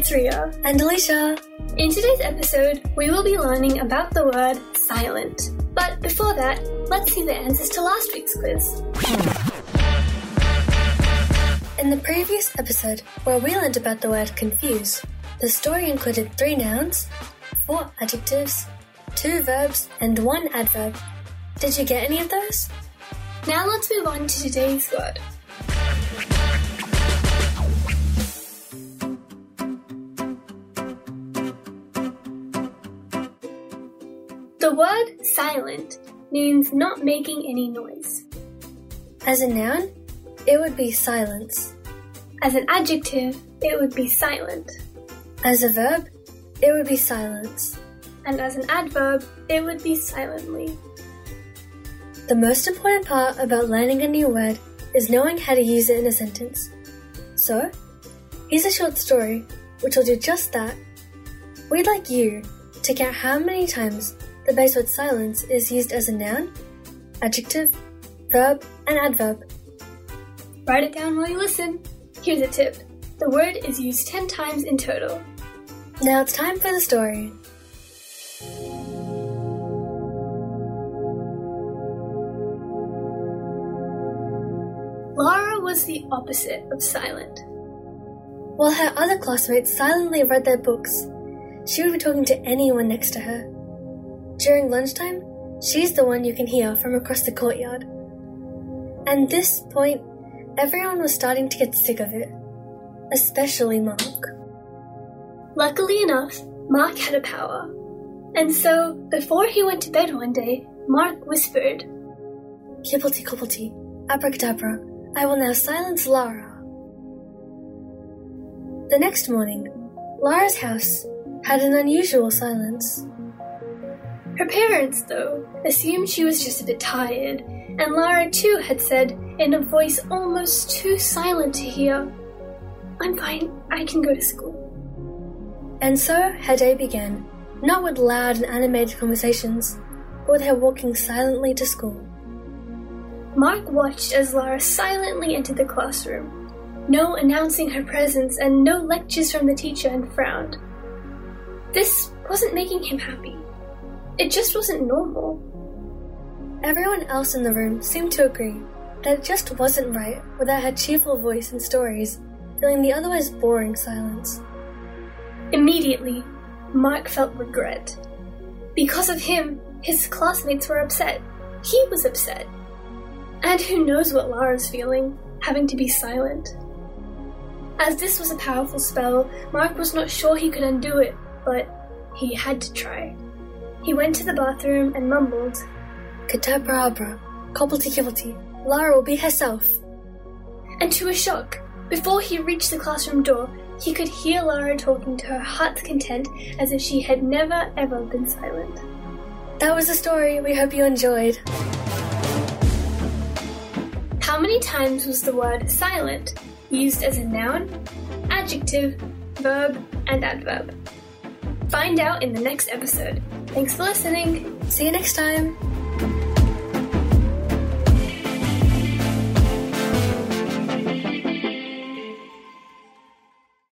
It's Ria. And Alicia. In today's episode, we will be learning about the word silent. But before that, let's see the answers to last week's quiz. In the previous episode, where we learned about the word confuse, the story included three nouns, four adjectives, two verbs, and one adverb. Did you get any of those? Now let's move on to today's word. The word silent means not making any noise. As a noun, it would be silence. As an adjective, it would be silent. As a verb, it would be silence. And as an adverb, it would be silently. The most important part about learning a new word is knowing how to use it in a sentence. So, here's a short story which will do just that. We'd like you to count how many times the base word silence is used as a noun, adjective, verb, and adverb. Write it down while you listen. Here's a tip the word is used 10 times in total. Now it's time for the story. Laura was the opposite of silent. While her other classmates silently read their books, she would be talking to anyone next to her. During lunchtime, she's the one you can hear from across the courtyard. At this point, everyone was starting to get sick of it, especially Mark. Luckily enough, Mark had a power. And so, before he went to bed one day, Mark whispered, Kibblety cobblety, abracadabra, I will now silence Lara. The next morning, Lara's house had an unusual silence. Her parents, though, assumed she was just a bit tired, and Lara too had said, in a voice almost too silent to hear, I'm fine, I can go to school. And so her day began, not with loud and animated conversations, but with her walking silently to school. Mark watched as Lara silently entered the classroom. No announcing her presence and no lectures from the teacher and frowned. This wasn't making him happy. It just wasn't normal. Everyone else in the room seemed to agree that it just wasn't right without her cheerful voice and stories filling the otherwise boring silence. Immediately, Mark felt regret. Because of him, his classmates were upset. He was upset. And who knows what Lara's feeling, having to be silent. As this was a powerful spell, Mark was not sure he could undo it, but he had to try. He went to the bathroom and mumbled, Katabrabra, cobblety kibblety, Lara will be herself. And to his shock, before he reached the classroom door, he could hear Lara talking to her heart's content as if she had never ever been silent. That was the story. We hope you enjoyed. How many times was the word silent used as a noun, adjective, verb, and adverb? Find out in the next episode. Thanks for listening. See you next time.